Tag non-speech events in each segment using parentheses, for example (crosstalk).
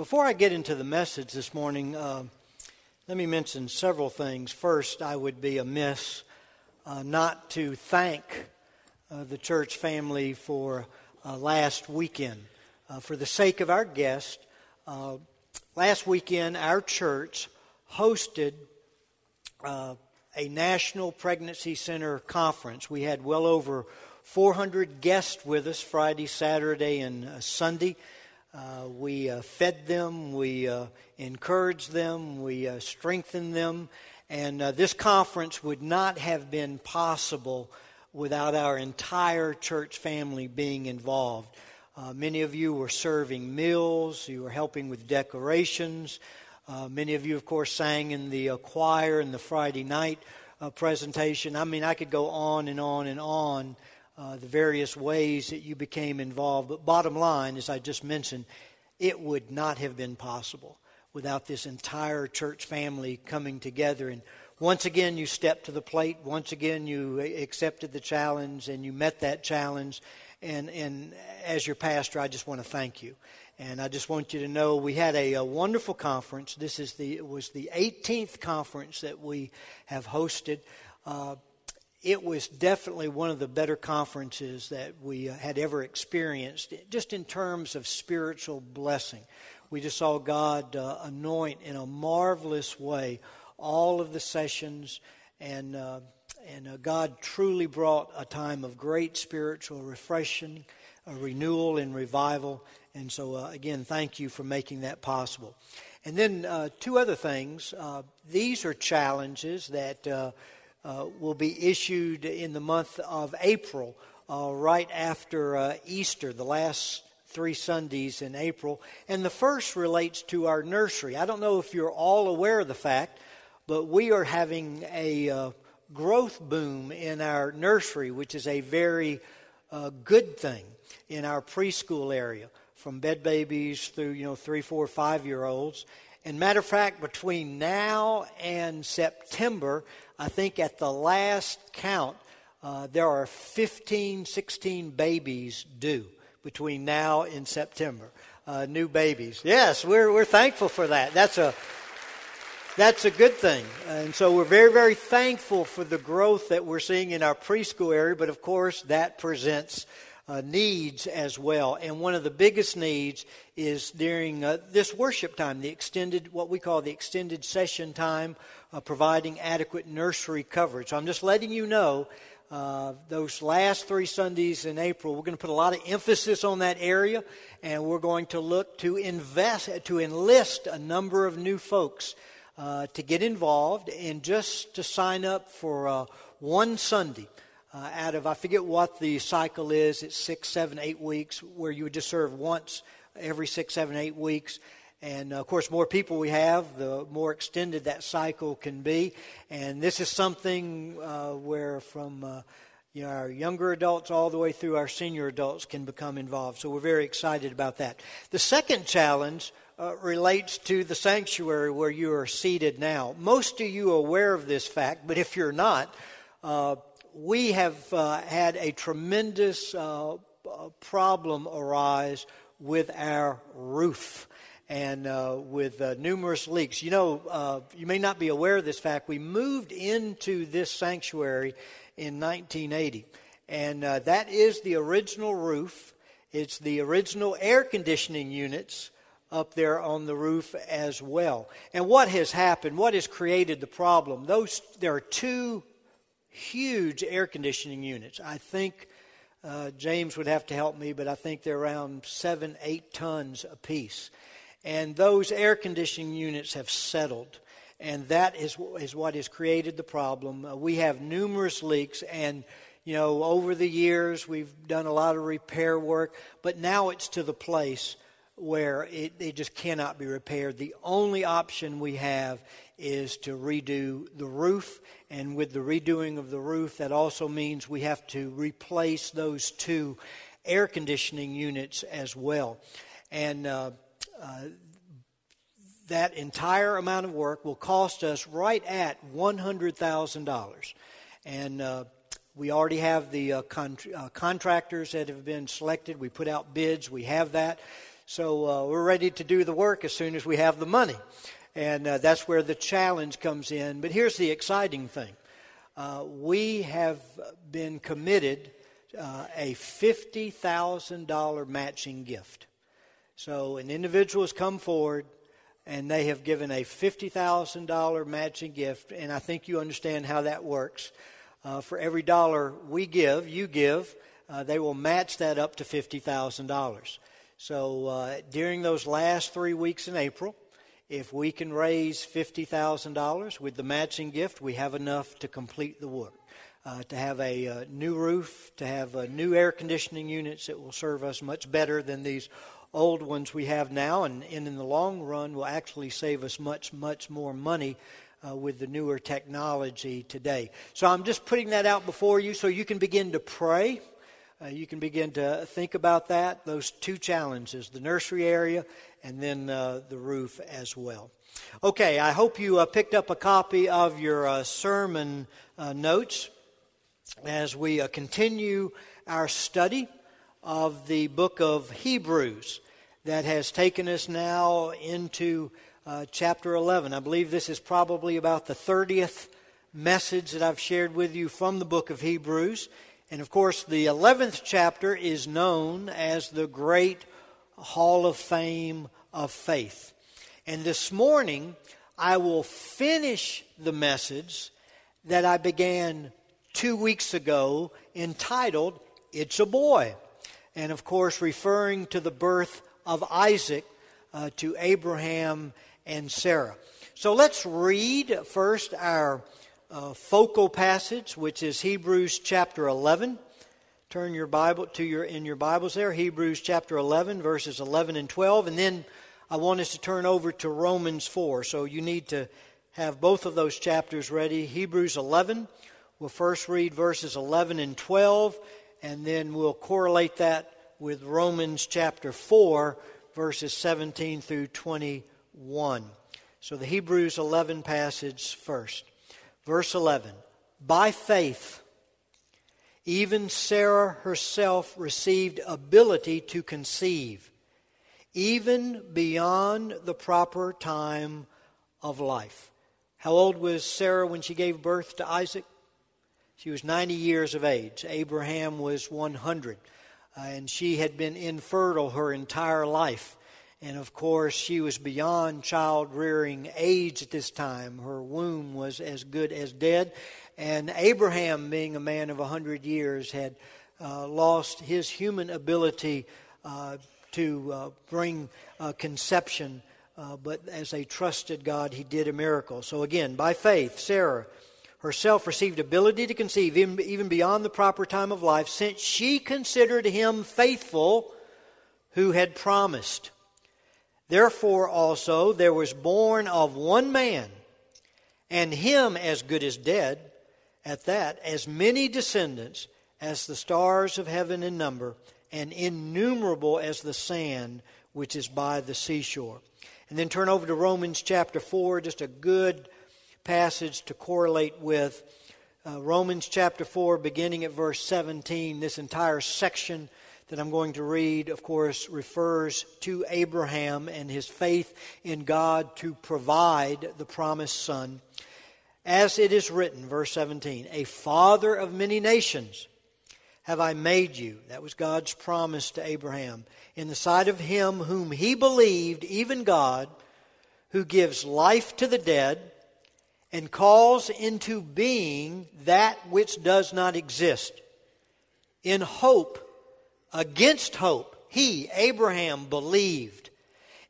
before I get into the message this morning, uh, let me mention several things. First, I would be amiss uh, not to thank uh, the church family for uh, last weekend. Uh, for the sake of our guest, uh, last weekend our church hosted a national pregnancy center conference. We had well over 400 guests with us Friday, Saturday, and Sunday. Uh, we uh, fed them, we uh, encouraged them, we uh, strengthened them, and uh, this conference would not have been possible without our entire church family being involved. Many of you were serving meals, you were helping with decorations. many of you, of course, sang in the choir in the Friday night presentation. I mean, I could go on and on and on uh, the various ways that you became involved. But bottom line, as I just mentioned, it would not have been possible without this entire church family coming together. And once again, you stepped to the plate. Once again, you accepted the challenge and you met that challenge. And, and as your pastor, I just want to thank you. And I just want you to know we had a, a wonderful conference. This is the, was the 18th conference that we have hosted. Uh, it was definitely one of the better conferences that we uh, had ever experienced, just in terms of spiritual blessing. We just saw God uh, anoint in a marvelous way all of the sessions, and, uh, and uh, God truly brought a time of great spiritual refreshing, a renewal, and revival. And so, uh, again, thank you for making that possible. And then, uh, two other things. these are challenges that uh, will be issued in the month of April, uh, right after uh, Easter, the last three Sundays in April. And the first relates to our nursery. I don't know if you're all aware of the fact, but we are having a uh, growth boom in our nursery, which is a very uh, good thing in our preschool area, from bed babies through you know three, four, five year olds. And matter of fact, between now and September, I think at the last count, uh, there are 15, 16 babies due between now and September. Uh, new babies. Yes, we're, we're thankful for that. That's a, that's a good thing. And so we're very, very thankful for the growth that we're seeing in our preschool area, but of course, that presents uh, needs as well. And one of the biggest needs is during uh, this worship time, the extended, what we call the extended session time uh, providing adequate nursery coverage. So I'm just letting you know uh, those last three Sundays in April, we're going to put a lot of emphasis on that area, and we're going to look to invest, to enlist a number of new folks uh, to get involved and just to sign up for uh, one Sunday. Uh, out of, I forget what the cycle is, it's six, seven, eight weeks, where you would just serve once every six, seven, eight weeks. And of course, more people we have, the more extended that cycle can be. And this is something uh, where from uh, you know, our younger adults all the way through our senior adults can become involved. So we're very excited about that. The second challenge uh, relates to the sanctuary where you are seated now. Most of you are aware of this fact, but if you're not, uh, we have uh, had a tremendous uh, problem arise with our roof and uh, with uh, numerous leaks. You know, uh, you may not be aware of this fact. We moved into this sanctuary in 1980, and uh, that is the original roof. It's the original air conditioning units up there on the roof as well. And what has happened? What has created the problem? Those there are two huge air conditioning units. I think uh, James would have to help me, but I think they're around seven, eight tons apiece. And those air conditioning units have settled. And that is, is what has created the problem. Uh, we have numerous leaks, and you know, over the years we've done a lot of repair work, but now it's to the place where it, it just cannot be repaired. The only option we have is to redo the roof, and with the redoing of the roof, that also means we have to replace those two air conditioning units as well. And uh, uh, that entire amount of work will cost us right at $100,000. And uh, we already have the uh, con- uh, contractors that have been selected. We put out bids. We have that. So uh, we're ready to do the work as soon as we have the money. And uh, that's where the challenge comes in. But here's the exciting thing uh, we have been committed uh, a $50,000 matching gift. So an individual has come forward and they have given a $50,000 matching gift. And I think you understand how that works. Uh, for every dollar we give, you give, uh, they will match that up to $50,000. So uh, during those last three weeks in April, if we can raise $50,000 with the matching gift, we have enough to complete the work. Uh, to have a uh, new roof, to have new air conditioning units that will serve us much better than these old ones we have now, and, and in the long run will actually save us much, much more money uh, with the newer technology today. So I'm just putting that out before you so you can begin to pray uh, you can begin to think about that, those two challenges the nursery area and then uh, the roof as well. Okay, I hope you uh, picked up a copy of your uh, sermon uh, notes as we uh, continue our study of the book of Hebrews that has taken us now into chapter 11. I believe this is probably about the 30th message that I've shared with you from the book of Hebrews. And of course, the 11th chapter is known as the Great Hall of Fame of Faith. And this morning, I will finish the message that I began two weeks ago entitled, It's a Boy. And of course, referring to the birth of Isaac uh, to Abraham and Sarah. So let's read first our uh, focal passage, which is Hebrews chapter 11. Turn your Bible to your in your Bibles there, Hebrews chapter 11, verses 11 and 12, and then I want us to turn over to Romans 4. So you need to have both of those chapters ready. Hebrews 11. We'll first read verses 11 and 12, and then we'll correlate that with Romans chapter 4, verses 17 through 21. So the Hebrews 11 passage first. Verse 11 By faith, even Sarah herself received ability to conceive, even beyond the proper time of life. How old was Sarah when she gave birth to Isaac? She was 90 years of age. Abraham was 100. Uh, and she had been infertile her entire life. And of course, she was beyond child rearing age at this time. Her womb was as good as dead. And Abraham, being a man of a 100 years, had uh, lost his human ability uh, to uh, bring uh, conception. Uh, but as a trusted God, he did a miracle. So again, by faith, Sarah herself received ability to conceive even beyond the proper time of life, since she considered him faithful who had promised. Therefore also there was born of one man, and him as good as dead, at that, as many descendants as the stars of heaven in number, and innumerable as the sand which is by the seashore. And then turn over to Romans chapter 4, just a good passage to correlate with. Uh, Romans chapter 4, beginning at verse 17, this entire section that I'm going to read, of course, refers to Abraham and his faith in God to provide the promised son. As it is written, verse 17, a father of many nations have I made you. That was God's promise to Abraham. In the sight of him whom he believed, even God, who gives life to the dead and calls into being that which does not exist, in hope Against hope, he, Abraham, believed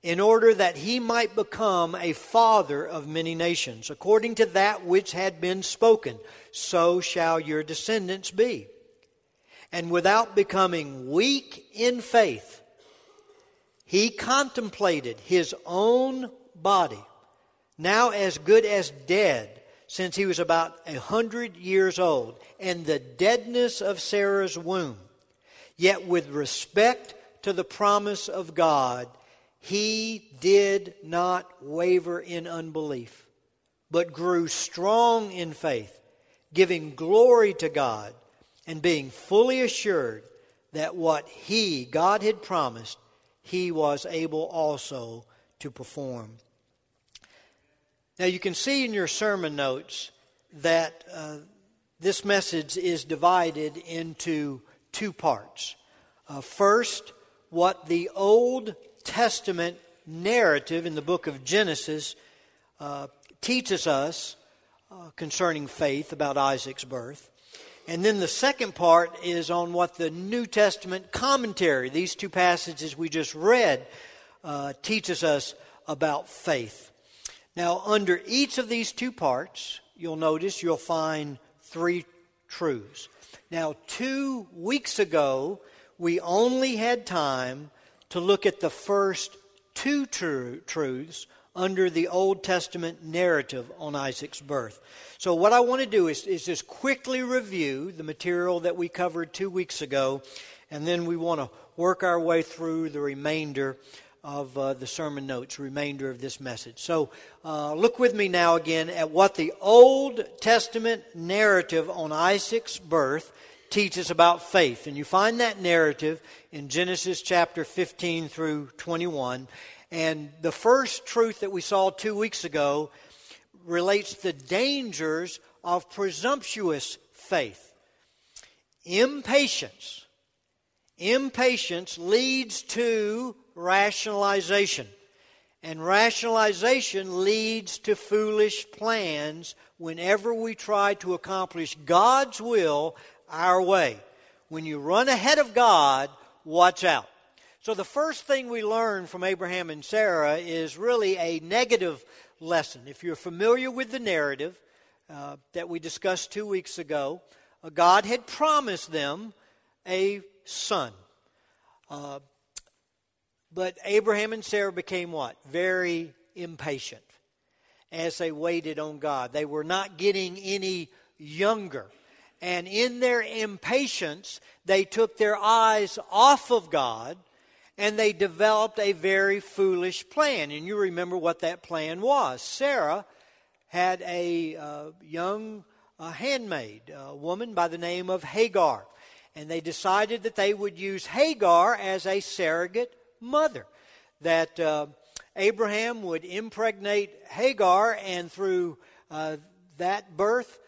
in order that he might become a father of many nations, according to that which had been spoken, so shall your descendants be. And without becoming weak in faith, he contemplated his own body, now as good as dead, since he was about a hundred years old, and the deadness of Sarah's womb. Yet, with respect to the promise of God, he did not waver in unbelief, but grew strong in faith, giving glory to God, and being fully assured that what he, God, had promised, he was able also to perform. Now, you can see in your sermon notes that uh, this message is divided into two parts. Uh, first, what the Old Testament narrative in the book of Genesis uh, teaches us uh, concerning faith about Isaac's birth. And then the second part is on what the New Testament commentary, these two passages we just read, uh, teaches us about faith. Now, under each of these two parts, you'll notice you'll find three truths. Now, two weeks ago, we only had time to look at the first two tr- truths under the Old Testament narrative on Isaac's birth. So, what I want to do is, is just quickly review the material that we covered two weeks ago, and then we want to work our way through the remainder of uh, the sermon notes, remainder of this message. So, uh, look with me now again at what the Old Testament narrative on Isaac's birth teaches about faith. And you find that narrative in Genesis chapter 15 through 21. And the first truth that we saw two weeks ago relates the dangers of presumptuous faith. Impatience. Impatience leads to rationalization. And rationalization leads to foolish plans whenever we try to accomplish God's will our way. When you run ahead of God, watch out. So, the first thing we learn from Abraham and Sarah is really a negative lesson. If you're familiar with the narrative uh, that we discussed two weeks ago, uh, God had promised them a son. Uh, but Abraham and Sarah became what? Very impatient as they waited on God. They were not getting any younger. And in their impatience, they took their eyes off of God and they developed a very foolish plan. And you remember what that plan was. Sarah had a uh, young uh, handmaid, a woman by the name of Hagar. And they decided that they would use Hagar as a surrogate mother. That uh, Abraham would impregnate Hagar, and through uh, that birth,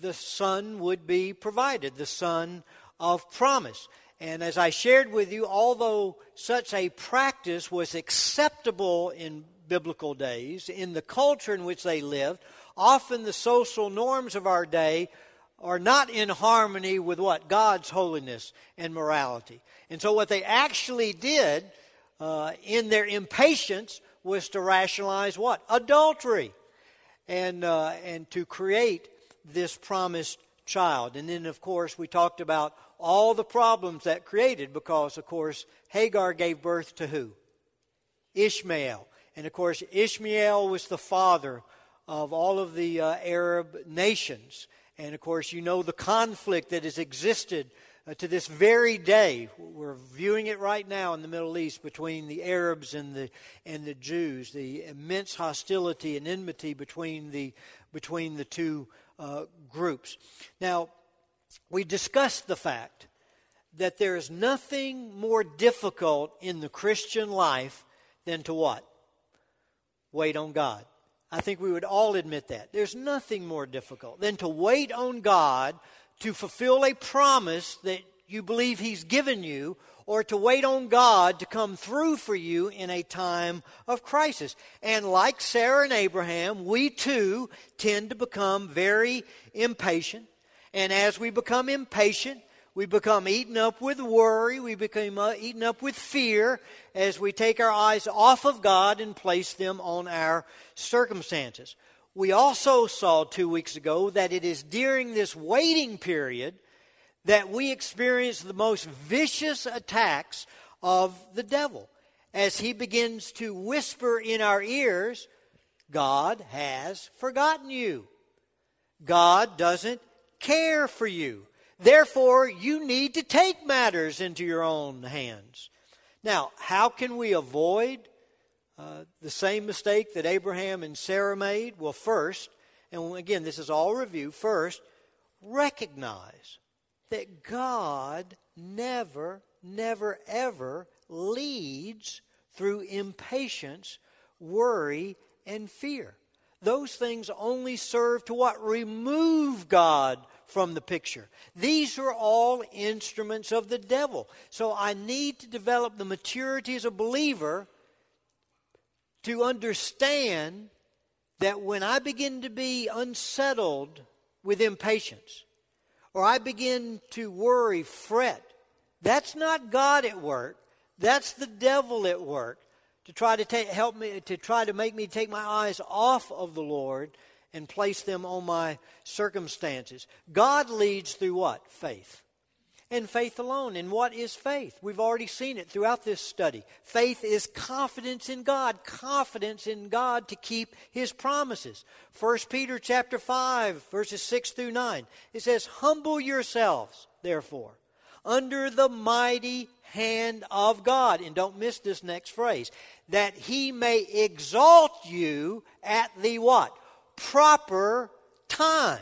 the son would be provided, the son of promise. And as I shared with you, although such a practice was acceptable in biblical days, in the culture in which they lived, often the social norms of our day are not in harmony with what? God's holiness and morality. And so, what they actually did uh, in their impatience was to rationalize what? Adultery. And, uh, and to create this promised child. And then, of course, we talked about all the problems that created because, of course, Hagar gave birth to who? Ishmael. And, of course, Ishmael was the father of all of the uh, Arab nations. And, of course, you know the conflict that has existed uh, to this very day. We're viewing it right now in the Middle East between the Arabs and the, and the Jews, the immense hostility and enmity between the, between the two uh, groups. Now, we discussed the fact that there is nothing more difficult in the Christian life than to what? Wait on God. I think we would all admit that. There's nothing more difficult than to wait on God to fulfill a promise that you believe He's given you or to wait on God to come through for you in a time of crisis. And like Sarah and Abraham, we too tend to become very impatient. And as we become impatient, we become eaten up with worry. We become uh, eaten up with fear as we take our eyes off of God and place them on our circumstances. We also saw two weeks ago that it is during this waiting period that we experience the most vicious attacks of the devil as he begins to whisper in our ears, God has forgotten you. God doesn't care for you. Therefore, you need to take matters into your own hands. Now, how can we avoid uh, the same mistake that Abraham and Sarah made? Well, first, and again, this is all review, first, recognize that God never, never, ever leads through impatience, worry, and fear. Those things only serve to what? Remove God from the picture. These are all instruments of the devil. So I need to develop the maturity as a believer to understand that when I begin to be unsettled with impatience, or I begin to worry, fret, that's not God at work. That's the devil at work to try to take, help me, to try to make me take my eyes off of the Lord and place them on my circumstances. God leads through what? Faith. And faith alone. And what is faith? We've already seen it throughout this study. Faith is confidence in God, confidence in God to keep his promises. 1 Peter chapter 5, verses 6 through 9. It says, Humble yourselves, therefore, under the mighty hand of God. And don't miss this next phrase. That he may exalt you at the what? Proper time.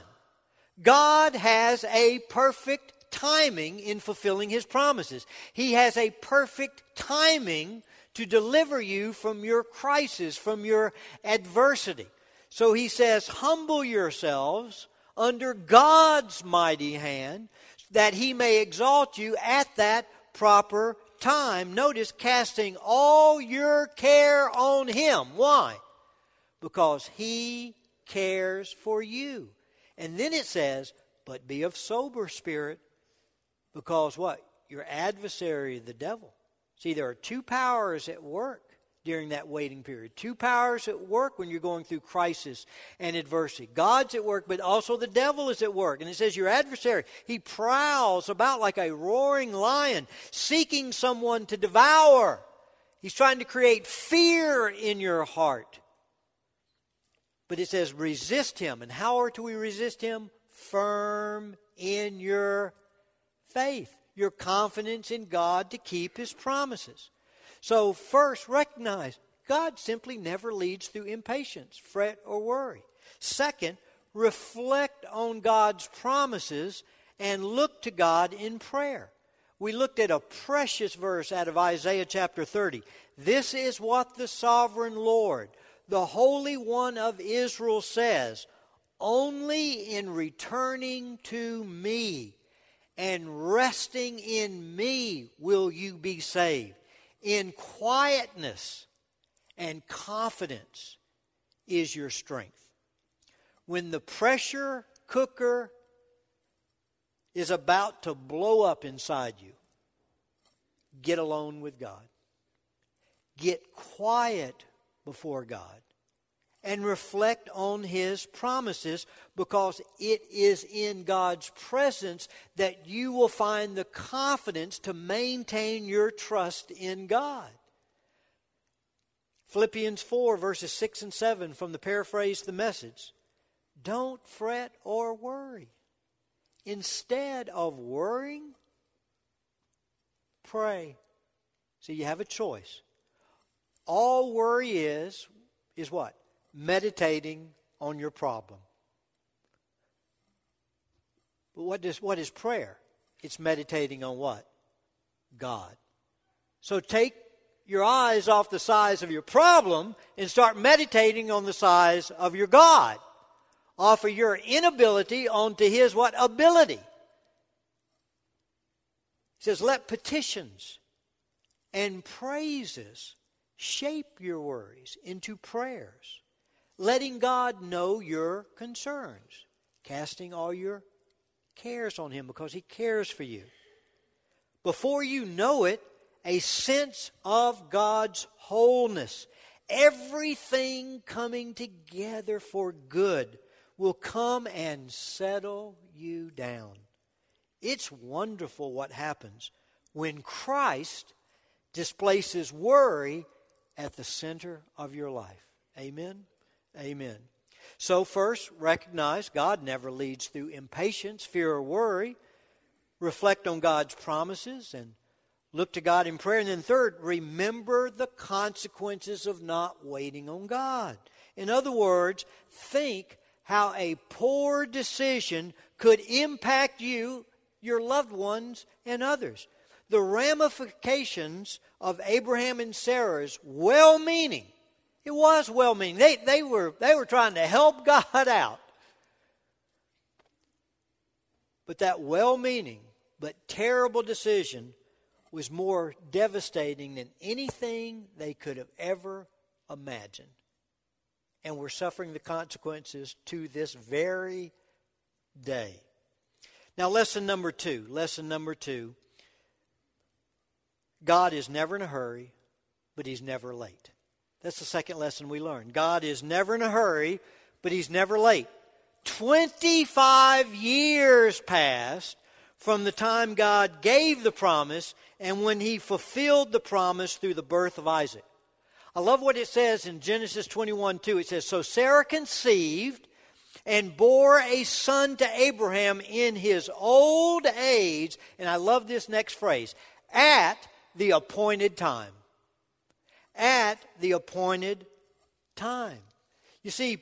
God has a perfect timing in fulfilling his promises. He has a perfect timing to deliver you from your crisis, from your adversity. So he says, Humble yourselves under God's mighty hand, that he may exalt you at that proper time. Notice, casting all your care on him. Why? Because he cares for you. And then it says, But be of sober spirit, because what? Your adversary, the devil. See, there are two powers at work during that waiting period. Two powers at work when you're going through crisis and adversity. God's at work, but also the devil is at work. And it says, Your adversary, he prowls about like a roaring lion, seeking someone to devour. He's trying to create fear in your heart. But it says, Resist him. And how are to we resist him? Firm in your faith, your confidence in God to keep his promises. So, first, recognize God simply never leads through impatience, fret, or worry. Second, reflect on God's promises and look to God in prayer. We looked at a precious verse out of Isaiah chapter 30. This is what the sovereign Lord, the Holy One of Israel, says Only in returning to me and resting in me will you be saved. In quietness and confidence is your strength. When the pressure cooker is about to blow up inside you, get alone with God. Get quiet before God and reflect on his promises because it is in God's presence that you will find the confidence to maintain your trust in God. Philippians 4, verses 6 and 7 from the paraphrase the message. Don't fret or worry. Instead of worrying, pray. See, you have a choice. All worry is, is what? Meditating on your problem. But what, does, what is prayer? It's meditating on what? God. So take your eyes off the size of your problem and start meditating on the size of your God. Offer your inability onto His what? Ability. He says, let petitions and praises shape your worries into prayers letting God know your concerns, casting all your cares on Him because He cares for you. Before you know it, a sense of God's wholeness, everything coming together for good, will come and settle you down. It's wonderful what happens when Christ displaces worry at the center of your life. Amen. Amen. So, first, recognize God never leads through impatience, fear, or worry. Reflect on God's promises and look to God in prayer. And then, third, remember the consequences of not waiting on God. In other words, think how a poor decision could impact you, your loved ones, and others. The ramifications of Abraham and Sarah's well meaning. It was well meaning. They, they, were, they were trying to help (laughs) God out. But that well meaning but terrible decision was more devastating than anything they could have ever imagined. And we're suffering the consequences to this very day. Now, lesson number two. Lesson number two God is never in a hurry, but He's never late. That's the second lesson we learned. God is never in a hurry, but He's never late. 25 years passed from the time God gave the promise and when He fulfilled the promise through the birth of Isaac. I love what it says in Genesis 21 2. It says, So Sarah conceived and bore a son to Abraham in his old age. And I love this next phrase at the appointed time. At the appointed time. You see,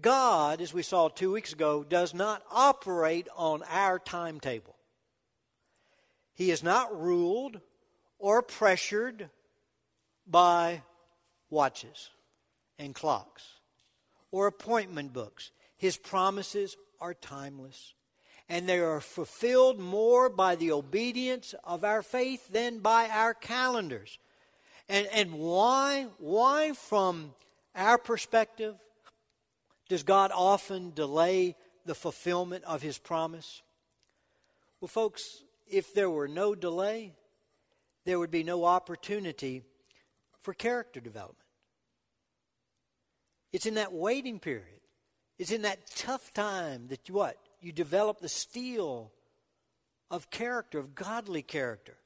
God, as we saw two weeks ago, does not operate on our timetable. He is not ruled or pressured by watches and clocks or appointment books. His promises are timeless, and they are fulfilled more by the obedience of our faith than by our calendars. And, and why? Why, from our perspective, does God often delay the fulfillment of His promise? Well, folks, if there were no delay, there would be no opportunity for character development. It's in that waiting period. It's in that tough time that you what? You develop the steel of character, of godly character.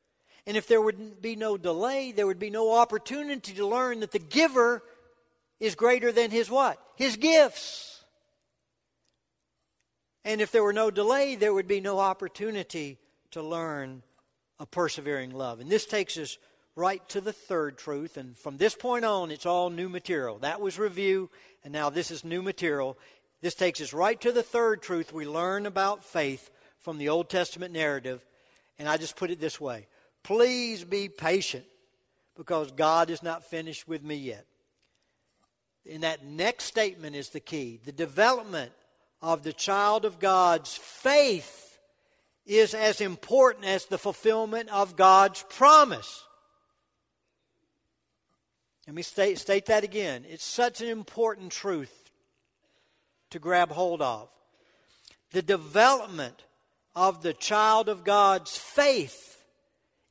And if there would be no delay, there would be no opportunity to learn that the giver is greater than his what? His gifts. And if there were no delay, there would be no opportunity to learn a persevering love. And this takes us right to the third truth. And from this point on, it's all new material. That was review, and now this is new material. This takes us right to the third truth we learn about faith from the Old Testament narrative. And I just put it this way Please be patient because God is not finished with me yet. And that next statement is the key. The development of the child of God's faith is as important as the fulfillment of God's promise. Let me state, state that again. It's such an important truth to grab hold of. The development of the child of God's faith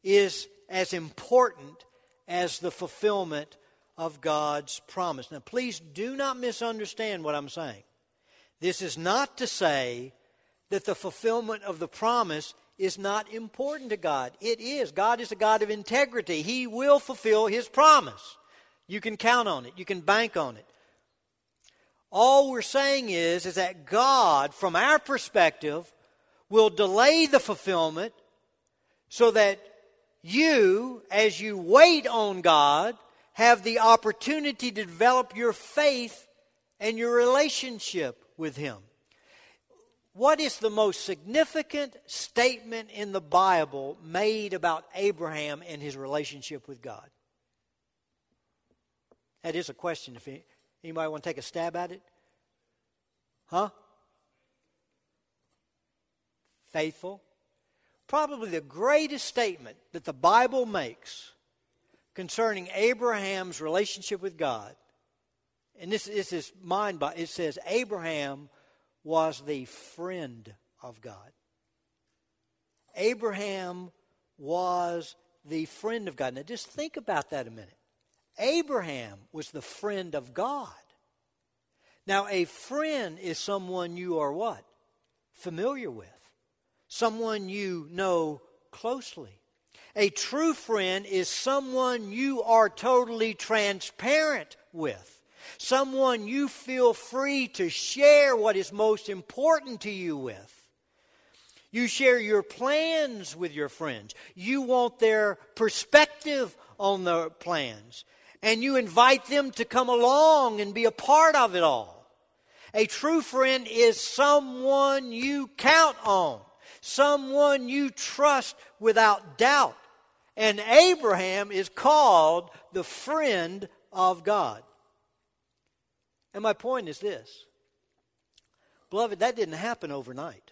is as important as the fulfillment of God's promise. Now, please do not misunderstand what I'm saying. This is not to say that the fulfillment of the promise is not important to God. It is. God is a God of integrity. He will fulfill His promise. You can count on it, you can bank on it. All we're saying is, is that God, from our perspective, will delay the fulfillment so that you, as you wait on God, have the opportunity to develop your faith and your relationship with Him. What is the most significant statement in the Bible made about Abraham and his relationship with God? That is a question. If anybody want to take a stab at it, huh? Faithful. Probably the greatest statement that the Bible makes concerning Abraham's relationship with God, and this, this is mind. Boggling. It says Abraham was the friend of God. Abraham was the friend of God. Now, just think about that a minute. Abraham was the friend of God. Now, a friend is someone you are what? Familiar with. Someone you know closely. A true friend is someone you are totally transparent with someone you feel free to share what is most important to you with. You share your plans with your friends. You want their perspective on the plans. And you invite them to come along and be a part of it all. A true friend is someone you count on, someone you trust without doubt. And Abraham is called the friend of God. And my point is this Beloved, that didn't happen overnight.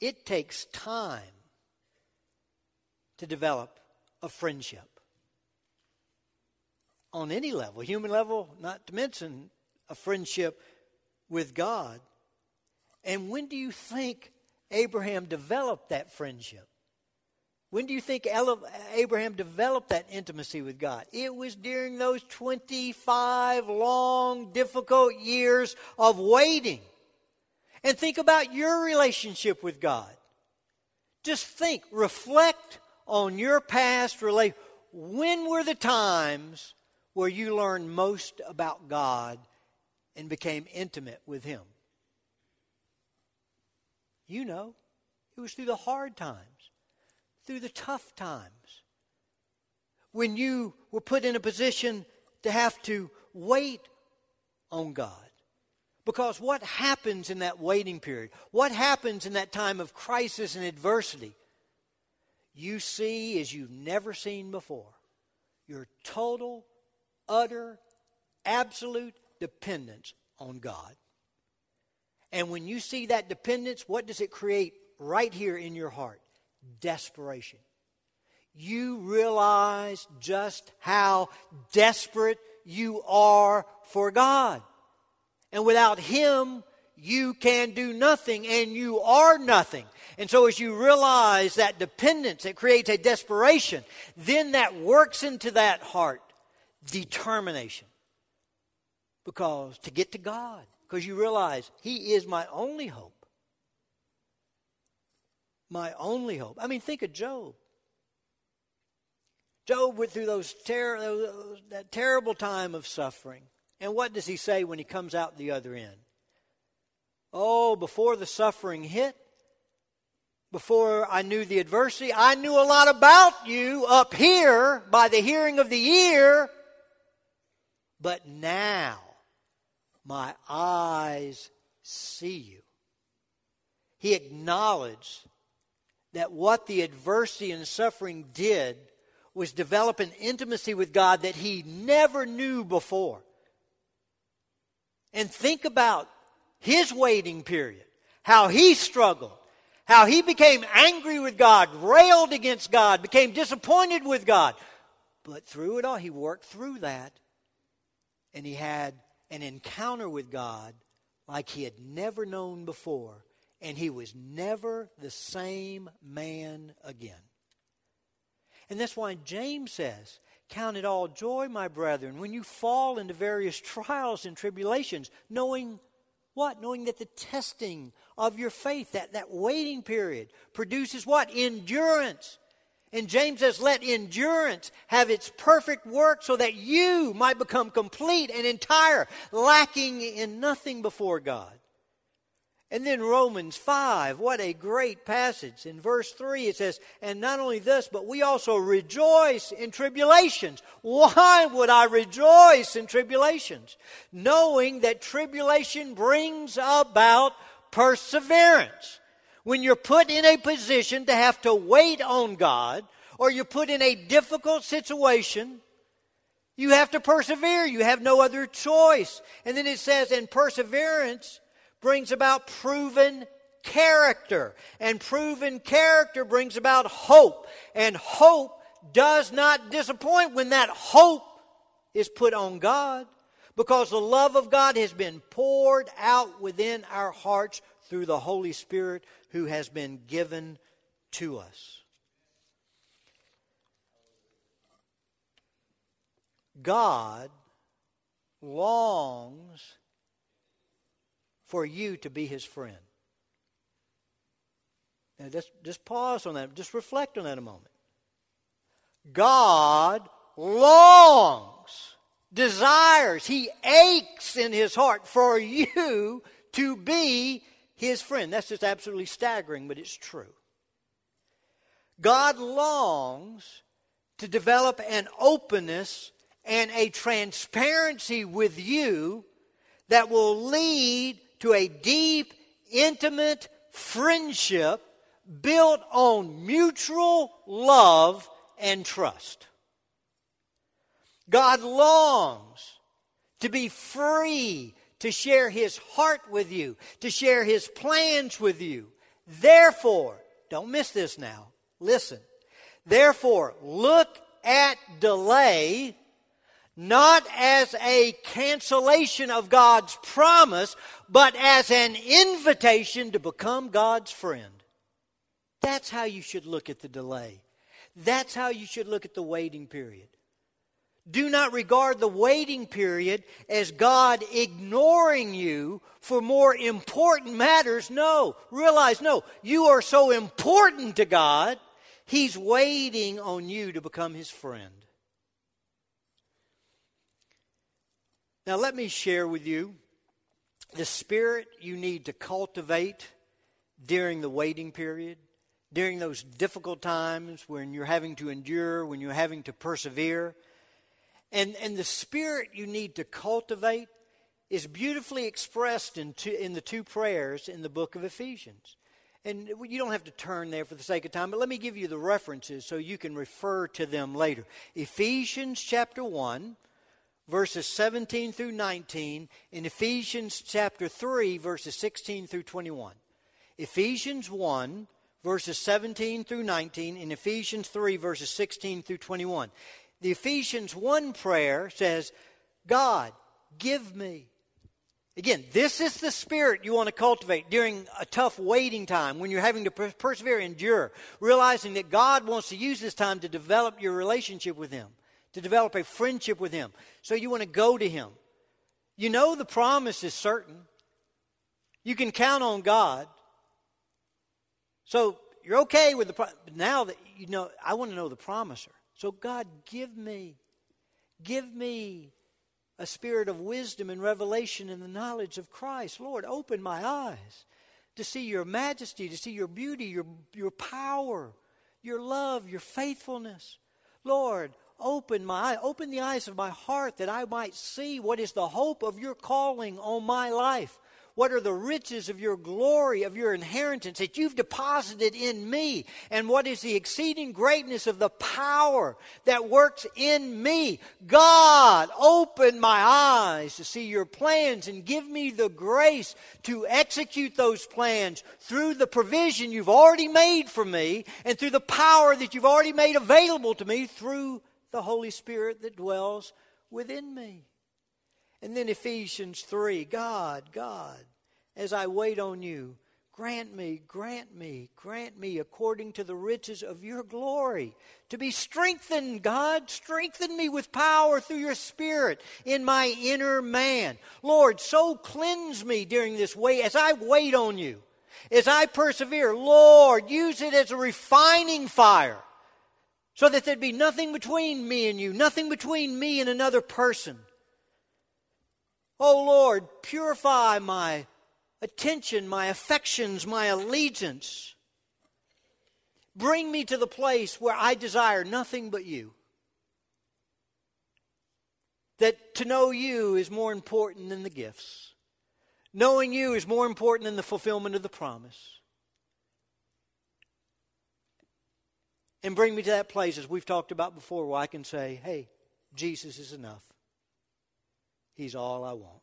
It takes time to develop a friendship on any level, human level, not to mention a friendship with God. And when do you think Abraham developed that friendship? When do you think Abraham developed that intimacy with God? It was during those 25 long, difficult years of waiting. And think about your relationship with God. Just think, reflect on your past relationship. When were the times where you learned most about God and became intimate with Him? You know, it was through the hard times through the tough times. When you were put in a position to have to wait on God. Because what happens in that waiting period? What happens in that time of crisis and adversity? You see as you've never seen before your total, utter, absolute dependence on God. And when you see that dependence, what does it create right here in your heart? desperation. You realize just how desperate you are for God. And without Him, you can do nothing and you are nothing. And so, as you realize that dependence, it creates a desperation, then that works into that heart determination. Because to get to God, because you realize He is my only hope my only hope. I mean, think of Job. Job went through those ter- those, that terrible time of suffering. And what does he say when he comes out the other end? Oh, before the suffering hit, before I knew the adversity, I knew a lot about you up here by the hearing of the ear. But now my eyes see you. He acknowledged that what the adversity and suffering did was develop an intimacy with God that he never knew before. And think about his waiting period, how he struggled, how he became angry with God, railed against God, became disappointed with God. But through it all, he worked through that and he had an encounter with God like he had never known before and he was never the same man again. And that's why James says, Count it all joy, my brethren, when you fall into various trials and tribulations, knowing what? Knowing that the testing of your faith, that, that waiting period, produces what? Endurance. And James says, Let endurance have its perfect work so that you might become complete and entire, lacking in nothing before God. And then Romans 5, what a great passage. In verse 3, it says, And not only this, but we also rejoice in tribulations. Why would I rejoice in tribulations? Knowing that tribulation brings about perseverance. When you're put in a position to have to wait on God, or you're put in a difficult situation, you have to persevere. You have no other choice. And then it says, and perseverance brings about proven character. And proven character brings about hope. And hope does not disappoint when that hope is put on God because the love of God has been poured out within our hearts through the Holy Spirit who has been given to us. God longs for you to be his friend. Now, just, just pause on that. Just reflect on that a moment. God longs, desires, he aches in his heart for you to be his friend. That's just absolutely staggering, but it's true. God longs to develop an openness and a transparency with you that will lead to a deep, intimate friendship built on mutual love and trust. God longs to be free to share his heart with you, to share his plans with you. Therefore, don't miss this now. Listen. Therefore, look at delay not as a cancellation of God's promise, but as an invitation to become God's friend. That's how you should look at the delay. That's how you should look at the waiting period. Do not regard the waiting period as God ignoring you for more important matters. No. Realize, no, you are so important to God, He's waiting on you to become His friend. Now, let me share with you the spirit you need to cultivate during the waiting period, during those difficult times when you're having to endure, when you're having to persevere. And, and the spirit you need to cultivate is beautifully expressed in, two, in the two prayers in the book of Ephesians. And you don't have to turn there for the sake of time, but let me give you the references so you can refer to them later. Ephesians chapter 1, verses 17 through 19, in Ephesians chapter 3, verses 16 through 21. Ephesians 1, verses 17 through 19, in Ephesians 3, verses 16 through 21 the Ephesians 1 prayer says, God, give me. Again, this is the spirit you want to cultivate during a tough waiting time when you're having to persevere, endure, realizing that God wants to use this time to develop your relationship with Him, to develop a friendship with Him. So you want to go to Him. You know the promise is certain. You can count on God. So you're okay with the promise. Now that you know, I want to know the promiser. So, God, give me, give me a spirit of wisdom and revelation in the knowledge of Christ. Lord, open my eyes to see your majesty, to see your beauty, your, your power, your love, your faithfulness. Lord, open my open the eyes of my heart that I might see what is the hope of your calling on my life. What are the riches of your glory, of your inheritance that you've deposited in me? And what is the exceeding greatness of the power that works in me? God, open my eyes to see your plans and give me the grace to execute those plans through the provision you've already made for me and through the power that you've already made available to me through the Holy Spirit that dwells within me. And then Ephesians 3 God, God, as I wait on you. Grant me, grant me, grant me according to the riches of your glory. To be strengthened, God, strengthen me with power through your Spirit in my inner man. Lord, so cleanse me during this way as I wait on you, as I persevere. Lord, use it as a refining fire so that there'd be nothing between me and you, nothing between me and another person. Oh Lord, purify my attention, my affections, my allegiance. Bring me to the place where I desire nothing but you. That to know you is more important than the gifts. Knowing you is more important than the fulfillment of the promise. And bring me to that place, as we've talked about before, where I can say, hey, Jesus is enough. He's all I want,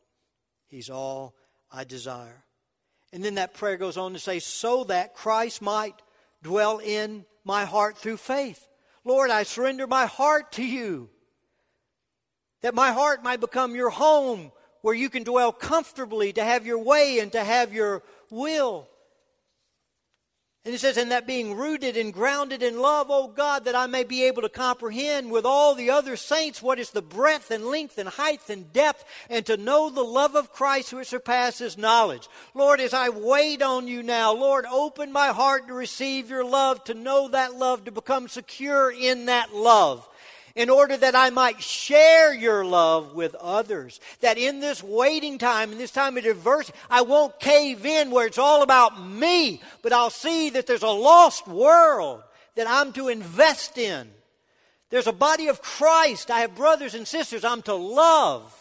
He's all I desire. And then that prayer goes on to say, so that Christ might dwell in my heart through faith. Lord, I surrender my heart to you. That my heart might become your home where you can dwell comfortably to have your way and to have your will. And it says, in that being rooted and grounded in love, O God, that I may be able to comprehend with all the other saints what is the breadth and length and height and depth, and to know the love of Christ which surpasses knowledge. Lord, as I wait on you now, Lord, open my heart to receive your love, to know that love, to become secure in that love in order that I might share your love with others. That in this waiting time, in this time of adversity, I won't cave in where it's all about me, but I'll see that there's a lost world that I'm to invest in. There's a body of Christ. I have brothers and sisters I'm to love.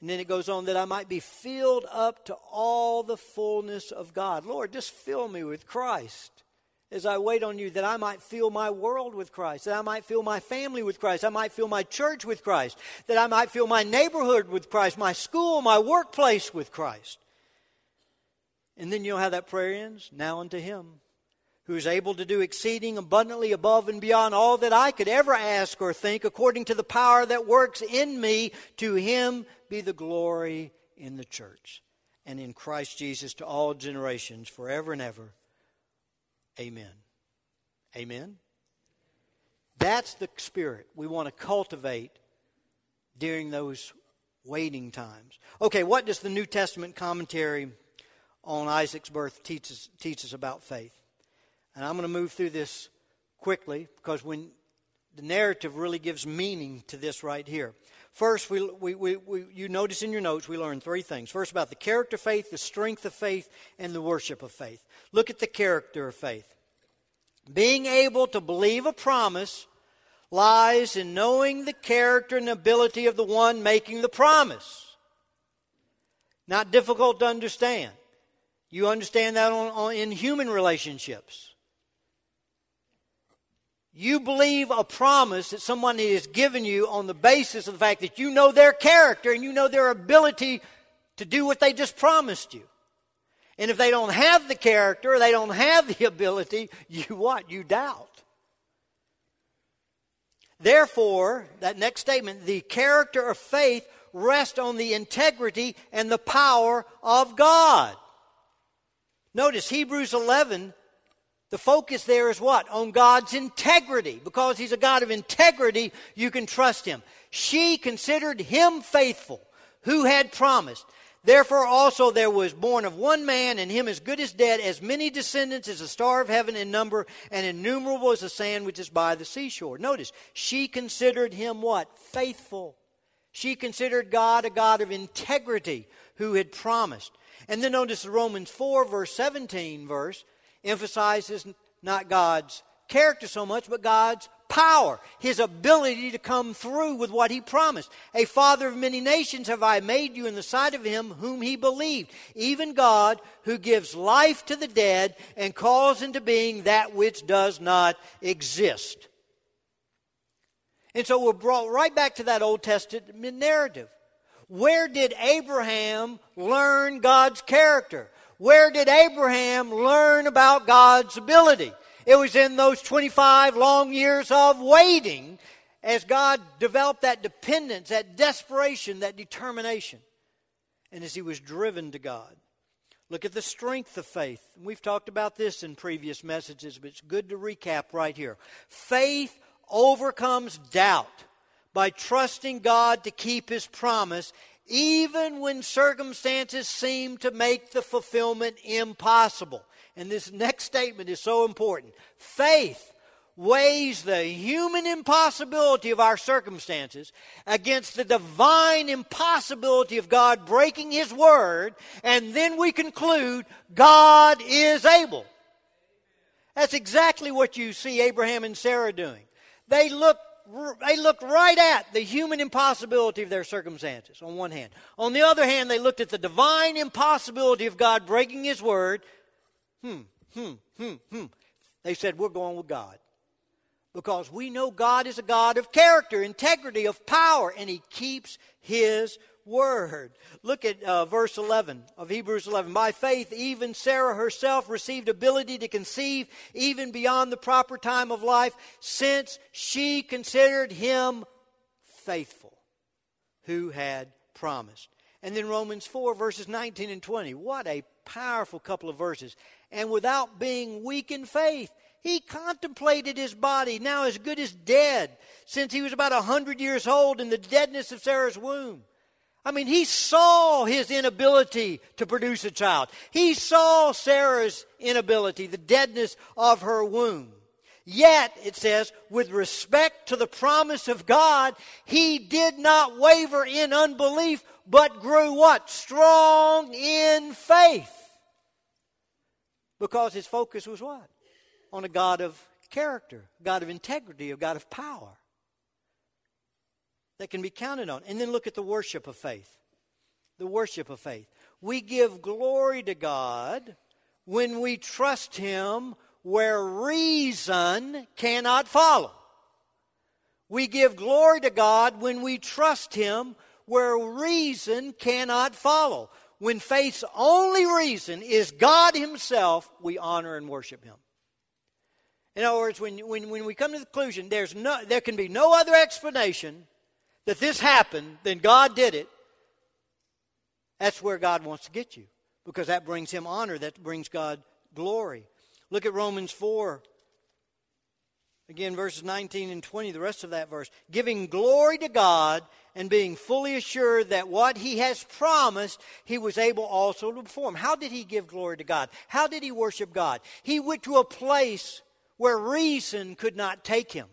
And then it goes on that I might be filled up to all the fullness of God. Lord, just fill me with Christ as I wait on you, that I might fill my world with Christ, that I might fill my family with Christ, I might fill my church with Christ, that I might fill my neighborhood with Christ, my school, my workplace with Christ. And then you know how that prayer ends? Now unto Him who is able to do exceeding abundantly above and beyond all that I could ever ask or think, according to the power that works in me. To him be the glory in the church and in Christ Jesus to all generations, forever and ever. Amen. Amen. That's the spirit we want to cultivate during those waiting times. Okay, what does the New Testament commentary on Isaac's birth teach us, teach us about faith? And I'm going to move through this quickly because when the narrative really gives meaning to this right here. First, we, we, we, we, you notice in your notes we learned three things. First, about the character of faith, the strength of faith, and the worship of faith. Look at the character of faith. Being able to believe a promise lies in knowing the character and ability of the one making the promise. Not difficult to understand. You understand that on, on, in human relationships. You believe a promise that someone has given you on the basis of the fact that you know their character and you know their ability to do what they just promised you. And if they don't have the character, they don't have the ability, you what? You doubt. Therefore, that next statement, the character of faith rests on the integrity and the power of God. Notice Hebrews 11 the focus there is what? On God's integrity. Because He's a God of integrity, you can trust Him. She considered Him faithful, who had promised. Therefore also there was born of one man, and him as good as dead, as many descendants as the star of heaven in number, and innumerable as the sand which is by the seashore. Notice, she considered him what? Faithful. She considered God a God of integrity who had promised. And then notice Romans 4, verse 17 verse emphasizes not God's character so much, but God's power, his ability to come through with what he promised. A father of many nations have I made you in the sight of him whom he believed, even God who gives life to the dead and calls into being that which does not exist. And so we're brought right back to that Old Testament narrative. Where did Abraham learn God's character? Where did Abraham learn about God's ability? It was in those 25 long years of waiting as God developed that dependence, that desperation, that determination, and as he was driven to God. Look at the strength of faith. We've talked about this in previous messages, but it's good to recap right here. Faith overcomes doubt by trusting God to keep his promise even when circumstances seem to make the fulfillment impossible. And this next statement is so important. Faith weighs the human impossibility of our circumstances against the divine impossibility of God breaking His word, and then we conclude God is able. That's exactly what you see Abraham and Sarah doing. They looked they looked right at the human impossibility of their circumstances, on one hand. On the other hand, they looked at the divine impossibility of God breaking His word. Hmm, hmm, hmm, hmm. They said, We're going with God. Because we know God is a God of character, integrity, of power, and He keeps His word. Look at uh, verse 11 of Hebrews 11. By faith, even Sarah herself received ability to conceive even beyond the proper time of life, since she considered him faithful who had promised. And then Romans 4, verses 19 and 20. What a powerful couple of verses. And without being weak in faith, he contemplated his body, now as good as dead, since he was about a hundred years old in the deadness of Sarah's womb. I mean, he saw his inability to produce a child. He saw Sarah's inability, the deadness of her womb. Yet, it says, with respect to the promise of God, he did not waver in unbelief, but grew what? Strong in faith. Because his focus was what? On a God of character, God of integrity, a God of power that can be counted on. And then look at the worship of faith. the worship of faith. We give glory to God when we trust Him where reason cannot follow. We give glory to God when we trust Him where reason cannot follow. When faith's only reason is God Himself, we honor and worship Him. In other words, when, when, when we come to the conclusion there's no, there can be no other explanation that this happened then God did it, that's where God wants to get you because that brings Him honor, that brings God glory. Look at Romans 4. Again, verses 19 and 20, the rest of that verse. Giving glory to God and being fully assured that what he has promised, he was able also to perform. How did he give glory to God? How did he worship God? He went to a place where reason could not take him.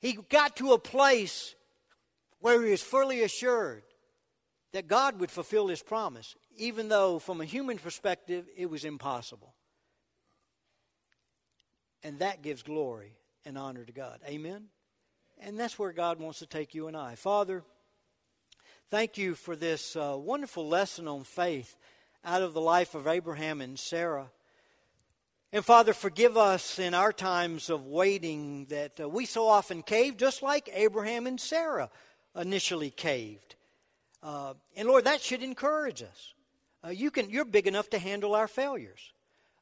He got to a place where he was fully assured that God would fulfill his promise, even though from a human perspective it was impossible. And that gives glory and honor to God. Amen? And that's where God wants to take you and I. Father, thank you for this uh, wonderful lesson on faith out of the life of Abraham and Sarah. And Father, forgive us in our times of waiting that uh, we so often cave, just like Abraham and Sarah initially caved. Uh, and Lord, that should encourage us. Uh, you can, you're big enough to handle our failures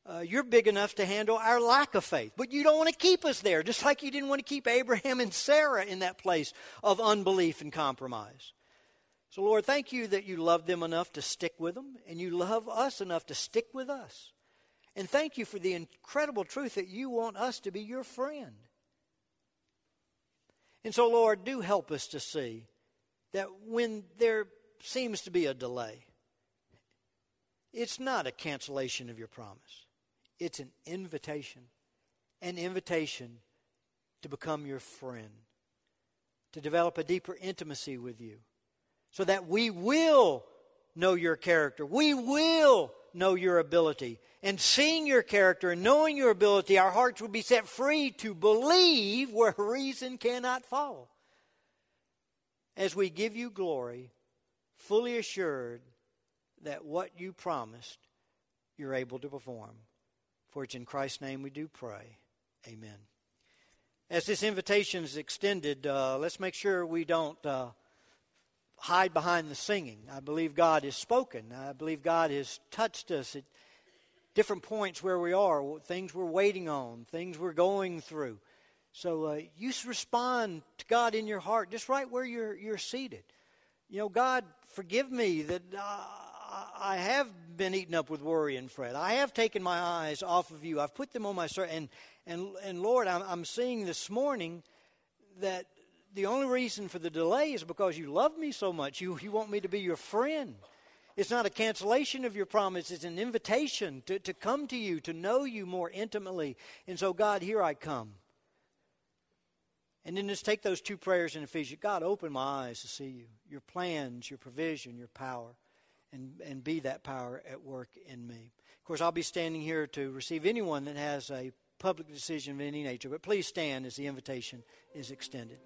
uh, you're big enough to handle our lack of faith. But you don't want to keep us there, just like you didn't want to keep Abraham and Sarah in that place of unbelief and compromise. So, Lord, thank you that you love them enough to stick with them, and you love us enough to stick with us. And thank you for the incredible truth that you want us to be your friend. And so, Lord, do help us to see that when there seems to be a delay, it's not a cancellation of your promise. It's an invitation, an invitation to become your friend, to develop a deeper intimacy with you, so that we will know your character. We will know your ability. And seeing your character and knowing your ability, our hearts will be set free to believe where reason cannot follow. As we give you glory, fully assured that what you promised, you're able to perform. For it's in Christ's name we do pray. Amen. As this invitation is extended, uh, let's make sure we don't uh, hide behind the singing. I believe God has spoken. I believe God has touched us at different points where we are, things we're waiting on, things we're going through. So uh, you respond to God in your heart, just right where you're, you're seated. You know, God, forgive me that uh, I have been eaten up with worry and fret. I have taken my eyes off of you. I've put them on my and and and Lord, I'm, I'm seeing this morning that the only reason for the delay is because you love me so much. You you want me to be your friend. It's not a cancellation of your promise, it's an invitation to, to come to you, to know you more intimately. And so, God, here I come. And then just take those two prayers in Ephesians God, open my eyes to see you, your plans, your provision, your power and, and be that power at work in me. Of course, I'll be standing here to receive anyone that has a public decision of any nature, but please stand as the invitation is extended.